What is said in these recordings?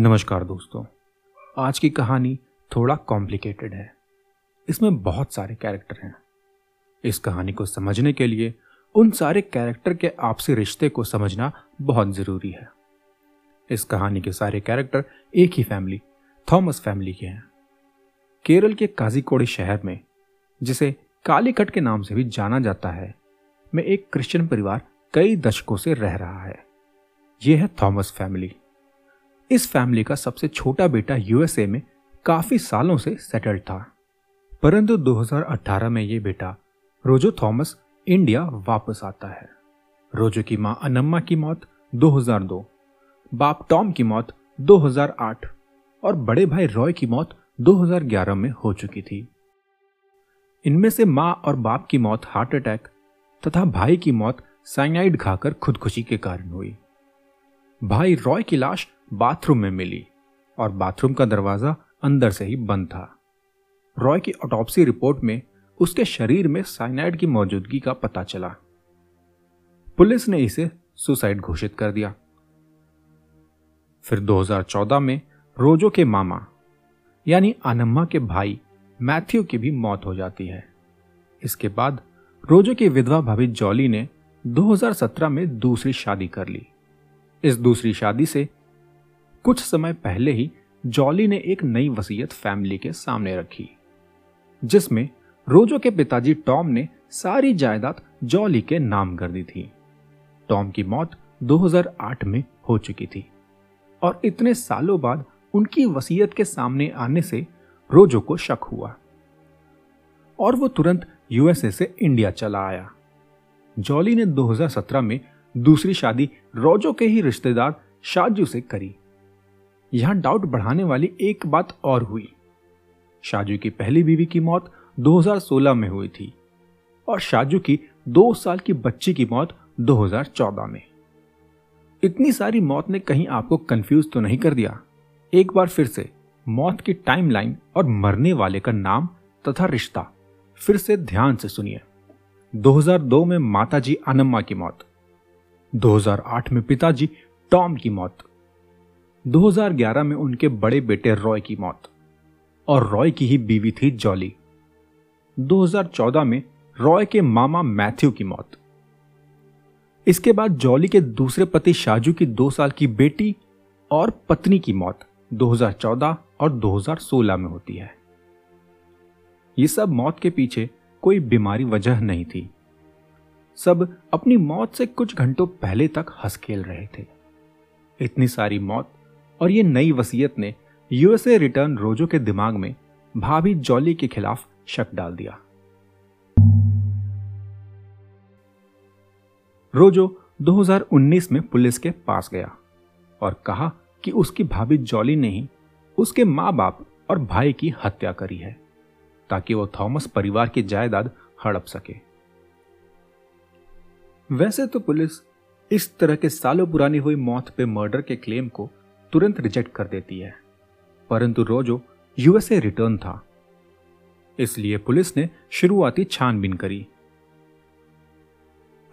नमस्कार दोस्तों। आज की कहानी थोड़ा कॉम्प्लिकेटेड है। इसमें बहुत सारे कैरेक्टर हैं। इस कहानी को समझने के लिए उन सारे कैरेक्टर के आपसी रिश्ते को समझना बहुत ज़रूरी है। इस कहानी के सारे कैरेक्टर एक ही फैमिली थॉमस फैमिली के हैं। केरल के काजीकोड़ी शहर में, जिसे कालीकट के नाम से भी जाना जाता है, में एक क्रिश्चियन परिवार कई दशकों से रह रहा है। यह है थॉमस फैमिली इस फैमिली का सबसे छोटा बेटा यूएसए में काफ़ी सालों से सेटल्ड था। परंतु 2018 में ये बेटा रोजो थॉमस इंडिया वापस आता है। रोजो की माँ अनम्मा की मौत 2002, बाप टॉम की मौत 2008 और बड़े भाई रॉय की मौत 2011 में हो चुकी थी। इनमें से माँ और बाप की मौत हार्ट अटैक तथा भाई की मौत साइनाइड खाकर खुदकुशी के कारण हुई। भाई रॉय की लाश बाथरूम में मिली और बाथरूम का दरवाज़ा अंदर से ही बंद था। रॉय की ऑटोप्सी रिपोर्ट में उसके शरीर में साइनाइड की मौजूदगी का पता चला। पुलिस ने इसे सुसाइड घोषित कर दिया। फिर 2014 में रोजो के मामा, यानी आनम्मा के भाई मैथ्यू की भी मौत हो जाती है। इसके बाद रोजो की विधवा भाभी जॉली ने 2017 में दूसरी शादी कर ली। इस दूसरी शादी से कुछ समय पहले ही जॉली ने एक नई वसीयत फैमिली के सामने रखी, जिसमें रोजो के पिताजी टॉम ने सारी जायदाद जॉली के नाम कर दी थी। टॉम की मौत 2008 में हो चुकी थी और इतने सालों बाद उनकी वसीयत के सामने आने से रोजो को शक हुआ और वो तुरंत यूएसए से इंडिया चला आया। जॉली ने 2017 में दूसरी शादी रोजो के ही रिश्तेदार शाजू से करी। यहाँ डाउट बढ़ाने वाली एक बात और हुई। शाजू की पहली बीवी की मौत 2016 में हुई थी और शाजू की दो साल की बच्ची की मौत 2014 में। इतनी सारी मौत ने कहीं आपको कंफ्यूज तो नहीं कर दिया? एक बार फिर से, मौत की टाइमलाइन और मरने वाले का नाम तथा रिश्ता फिर से ध्यान से सुनिए। 2002 में माताजी अनम्मा की मौत 2008 में पिताजी टॉम की मौत 2011 में उनके बड़े बेटे रॉय की मौत और रॉय की ही बीवी थी जॉली। 2014 में रॉय के मामा मैथ्यू की मौत। इसके बाद जॉली के दूसरे पति शाजू की दो साल की बेटी और पत्नी की मौत 2014 और 2016 में होती है। ये सब मौत के पीछे कोई बीमारी वजह नहीं थी। सब अपनी मौत से कुछ घंटों पहले तक हंस खेल रहे थे। इतनी सारी मौत और ये नई वसीयत ने यूएसए रिटर्न रोजो के दिमाग में भाभी जॉली के खिलाफ शक डाल दिया। रोजो 2019 में पुलिस के पास गया और कहा कि उसकी भाभी जॉली ने ही उसके माँ बाप और भाई की हत्या करी है, ताकि वो थॉमस परिवार की जायदाद हड़प सके। वैसे तो पुलिस इस तरह के सालों पुरानी हुई मौत पे मर्डर के क्लेम को तुरंत रिजेक्ट कर देती है। परंतु रोजो यूएसए रिटर्न था। इसलिए पुलिस ने शुरुआती छानबीन करी।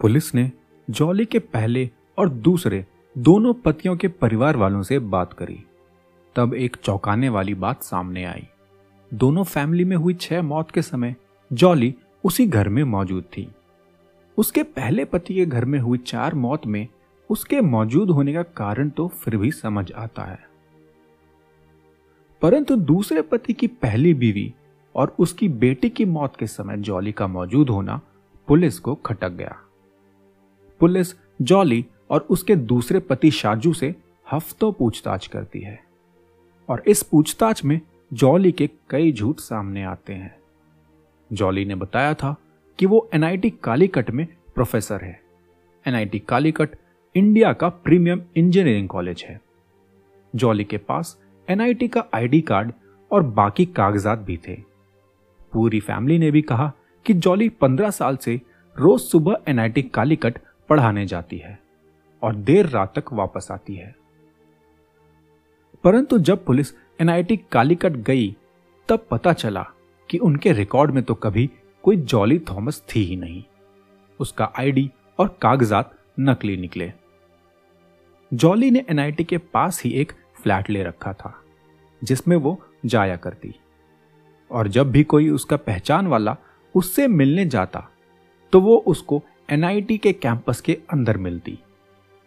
पुलिस ने जॉली के पहले और दूसरे दोनों पतियों के परिवार वालों से बात करी। तब एक चौंकाने वाली बात सामने आई। दोनों फैमिली में हुई छह मौत के समय जॉली उसी घर में मौजूद थी। उसके पहले पति के घर में हुई चार मौत में उसके मौजूद होने का कारण तो फिर भी समझ आता है। परंतु दूसरे पति की पहली बीवी और उसकी बेटी की मौत के समय जॉली का मौजूद होना पुलिस को खटक गया। पुलिस जॉली और उसके दूसरे पति शाजू से हफ्तों पूछताछ करती है और इस पूछताछ में जॉली के कई झूठ सामने आते हैं। जॉली ने बताया था कि वो एनआईटी कालीकट में प्रोफेसर है। एनआईटी कालीकट इंडिया का प्रीमियम इंजीनियरिंग कॉलेज है। जॉली के पास एनआईटी का आईडी कार्ड और बाकी कागजात भी थे। पूरी फैमिली ने भी कहा कि जॉली पंद्रह साल से रोज सुबह एनआईटी कालीकट पढ़ाने जाती है और देर रात तक वापस आती है। परंतु जब पुलिस एनआईटी कालीकट गई, तब पता चला कि उनके रिकॉर्ड में तो कभी कोई जॉली थॉमस थी ही नहीं। उसका आईडी और कागजात नकली निकले। जॉली ने एनआईटी के पास ही एक फ्लैट ले रखा था, जिसमें वो जाया करती। और जब भी कोई उसका पहचान वाला उससे मिलने जाता तो वो उसको एनआईटी के कैंपस के अंदर मिलती।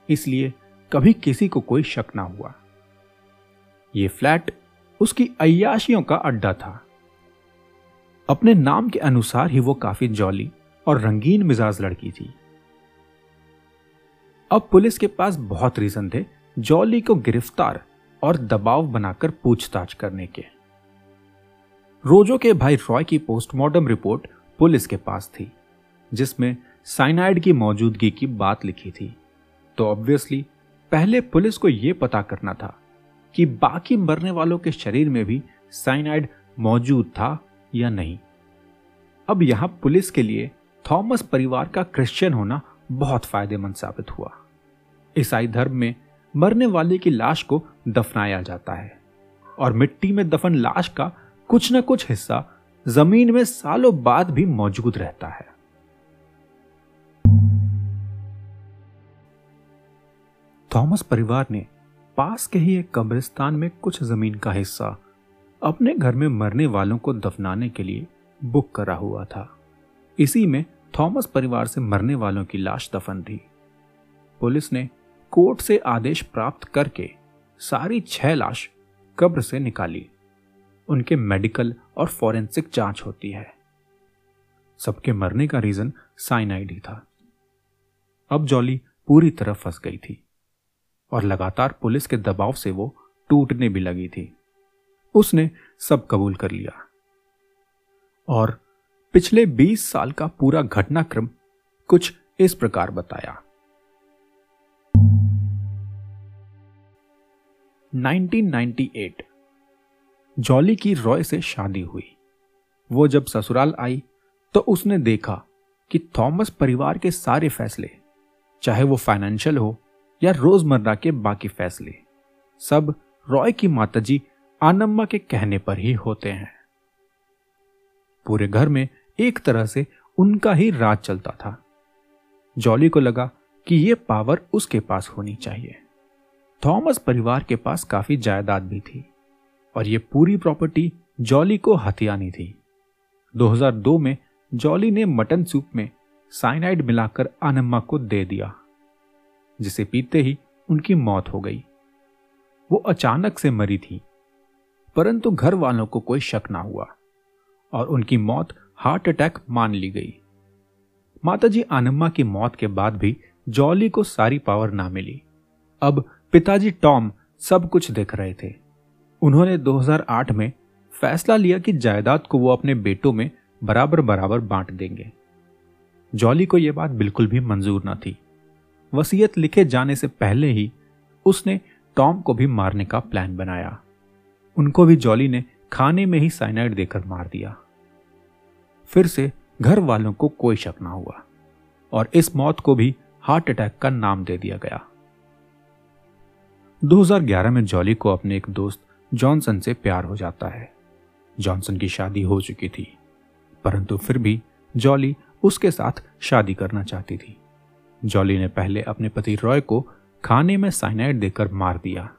इसलिए कभी किसी को कोई शक ना हुआ। ये फ्लैट उसकी अयाशियों का अड्डा था। अपने नाम के अनुसार ही वो काफ़ी जॉली और रंगीन मिजाज लड़की थी। अब पुलिस के पास बहुत रीजन थे जॉली को गिरफ़्तार और दबाव बनाकर पूछताछ करने के। रोजो के भाई रॉय की पोस्टमार्टम रिपोर्ट पुलिस के पास थी, जिसमें साइनाइड की मौजूदगी की बात लिखी थी। तो ऑब्वियसली पहले पुलिस को यह पता करना था कि बाकी मरने वालों के शरीर में भी साइनाइड मौजूद था या नहीं। अब यहाँ पुलिस के लिए थॉमस परिवार का क्रिश्चियन होना बहुत फ़ायदेमंद साबित हुआ। ईसाई धर्म में मरने वाले की लाश को दफनाया जाता है और मिट्टी में दफन लाश का कुछ न कुछ हिस्सा ज़मीन में सालों बाद भी मौजूद रहता है। थॉमस परिवार ने पास के ही एक कब्रिस्तान में कुछ ज़मीन का हिस्सा अपने घर में मरने वालों को दफनाने के लिए बुक करा हुआ था। इसी में थॉमस परिवार से मरने वालों की लाश दफन थी पुलिस ने कोर्ट से आदेश प्राप्त करके सारी छह लाश कब्र से निकाली। उनके मेडिकल और फॉरेंसिक जाँच होती है। सबके मरने का रीजन साइनाइड ही था। अब जॉली पूरी तरह फंस गई थी और लगातार पुलिस के दबाव से वो टूटने भी लगी थी। उसने सब कबूल कर लिया। और पिछले 20 साल का पूरा घटनाक्रम कुछ इस प्रकार बताया। 1998 जॉली की रॉय से शादी हुई। वो जब ससुराल आई तो उसने देखा कि थॉमस परिवार के सारे फैसले, चाहे वो फाइनेंशियल हो या रोज़मर्रा के बाकी फैसले, सब रॉय की माताजी आनम्मा के कहने पर ही होते हैं। पूरे घर में एक तरह से उनका ही राज चलता था। जॉली को लगा कि यह पावर उसके पास होनी चाहिए। थॉमस परिवार के पास काफ़ी जायदाद भी थी और यह पूरी प्रॉपर्टी जॉली को हथियानी थी। 2002 में जॉली ने मटन सूप में साइनाइड मिलाकर आनम्मा को दे दिया, जिसे पीते ही उनकी मौत हो गई। वो अचानक से मरी थी, परंतु घर वालों को कोई शक ना हुआ और उनकी मौत हार्ट अटैक मान ली गई। माताजी आनम्मा की मौत के बाद भी जॉली को सारी पावर ना मिली। अब पिताजी टॉम सब कुछ देख रहे थे। उन्होंने 2008 में फैसला लिया कि जायदाद को वो अपने बेटों में बराबर बराबर बांट देंगे। जॉली को यह बात बिल्कुल भी मंजूर न थी। वसीयत लिखे जाने से पहले ही उसने टॉम को भी मारने का प्लान बनाया। उनको भी जॉली ने खाने में ही साइनाइड देकर मार दिया। फिर से घर वालों को कोई शक ना हुआ और इस मौत को भी हार्ट अटैक का नाम दे दिया गया। 2011 में जॉली को अपने एक दोस्त जॉनसन से प्यार हो जाता है। जॉनसन की शादी हो चुकी थी, परंतु फिर भी जॉली उसके साथ शादी करना चाहती थी। जॉली ने पहले अपने पति रॉय को खाने में साइनाइड देकर मार दिया,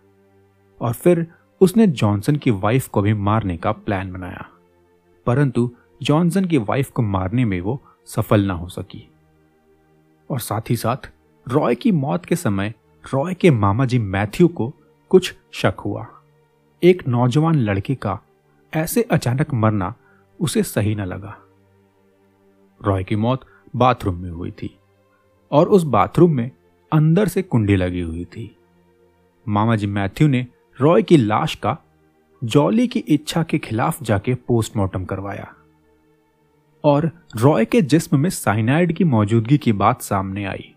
और फिर उसने जॉनसन की वाइफ को भी मारने का प्लान बनाया। परंतु जॉनसन की वाइफ को मारने में वो सफल ना हो सकी, और साथ ही साथ रॉय की मौत के समय रॉय के मामा जी मैथ्यू को कुछ शक हुआ। एक नौजवान लड़के का ऐसे अचानक मरना उसे सही न लगा। रॉय की मौत बाथरूम में हुई थी और उस बाथरूम में अंदर से कुंडी लगी हुई थी। मामा जी मैथ्यू ने रॉय की लाश का जॉली की इच्छा के खिलाफ जाके पोस्टमार्टम करवाया और रॉय के जिस्म में साइनाइड की मौजूदगी की बात सामने आई।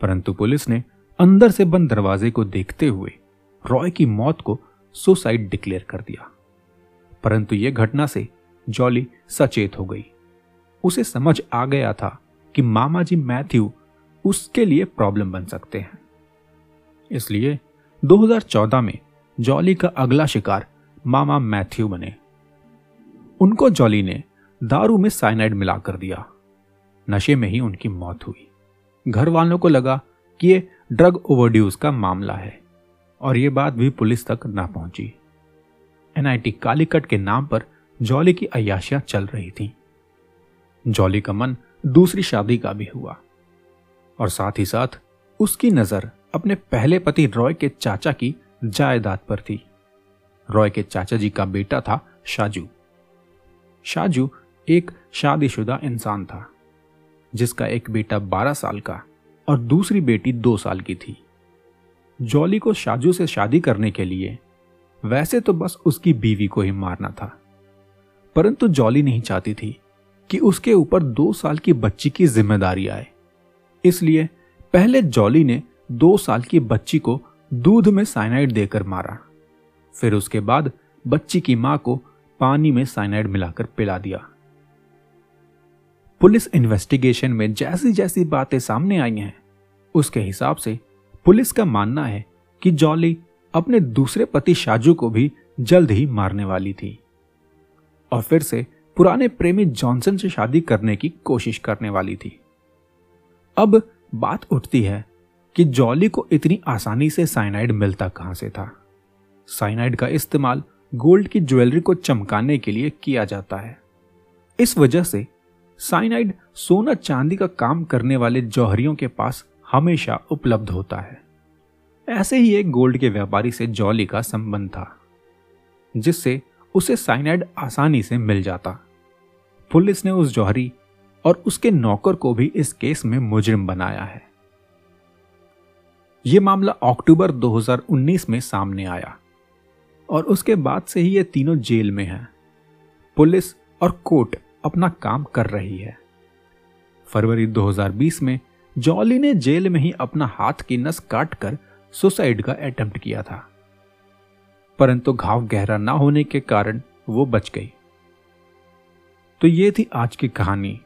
परंतु पुलिस ने अंदर से बंद दरवाजे को देखते हुए रॉय की मौत को सुसाइड डिक्लेयर कर दिया। परंतु यह घटना से जॉली सचेत हो गई। उसे समझ आ गया था कि मामा जी मैथ्यू उसके लिए प्रॉब्लम बन सकते हैं। इसलिए 2014 में जॉली का अगला शिकार मामा मैथ्यू बने। उनको जॉली ने दारू में साइनाइड मिलाकर दिया। नशे में ही उनकी मौत हुई। घर वालों को लगा कि यह ड्रग ओवरड्यूज का मामला है और यह बात भी पुलिस तक ना पहुँची। एनआईटी कालीकट के नाम पर जॉली की अयाशियाँ चल रही थी। जॉली का मन दूसरी शादी का भी हुआ और साथ ही साथ उसकी नज़र अपने पहले पति रॉय के चाचा की जायदाद पर थी। रॉय के चाचा जी का बेटा था शाजू। शाजू एक शादीशुदा इंसान था, जिसका एक बेटा बारह साल का और दूसरी बेटी दो साल की थी। जॉली को शाजू से शादी करने के लिए वैसे तो बस उसकी बीवी को ही मारना था। परंतु जॉली नहीं चाहती थी कि उसके ऊपर दो साल की बच्ची की ज़िम्मेदारी आए। इसलिए पहले जॉली ने दो साल की बच्ची को दूध में साइनाइड देकर मारा। फिर उसके बाद बच्ची की माँ को पानी में साइनाइड मिलाकर पिला दिया। पुलिस इन्वेस्टिगेशन में जैसी जैसी बातें सामने आई हैं उसके हिसाब से पुलिस का मानना है कि जॉली अपने दूसरे पति शाजू को भी जल्द ही मारने वाली थी। और फिर से पुराने प्रेमी जॉनसन से शादी करने की कोशिश करने वाली थी। अब बात उठती है कि जॉली को इतनी आसानी से साइनाइड मिलता कहाँ से था। साइनाइड का इस्तेमाल गोल्ड की ज्वेलरी को चमकाने के लिए किया जाता है। इस वजह से साइनाइड सोना चांदी का काम करने वाले जौहरियों के पास हमेशा उपलब्ध होता है। ऐसे ही एक गोल्ड के व्यापारी से जॉली का संबंध था, जिससे उसे साइनाइड आसानी से मिल जाता। पुलिस ने उस जौहरी और उसके नौकर को भी इस केस में मुजरिम बनाया है। यह मामला अक्टूबर 2019 में सामने आया और उसके बाद से ही ये तीनों जेल में हैं। पुलिस और कोर्ट अपना काम कर रही है। फरवरी 2020 में जॉली ने जेल में ही अपना हाथ की नस काटकर सुसाइड का अटेम्प्ट किया था। परंतु घाव गहरा ना होने के कारण वो बच गई। तो ये थी आज की कहानी।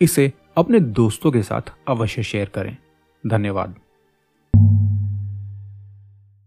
इसे अपने दोस्तों के साथ अवश्य शेयर करें। धन्यवाद।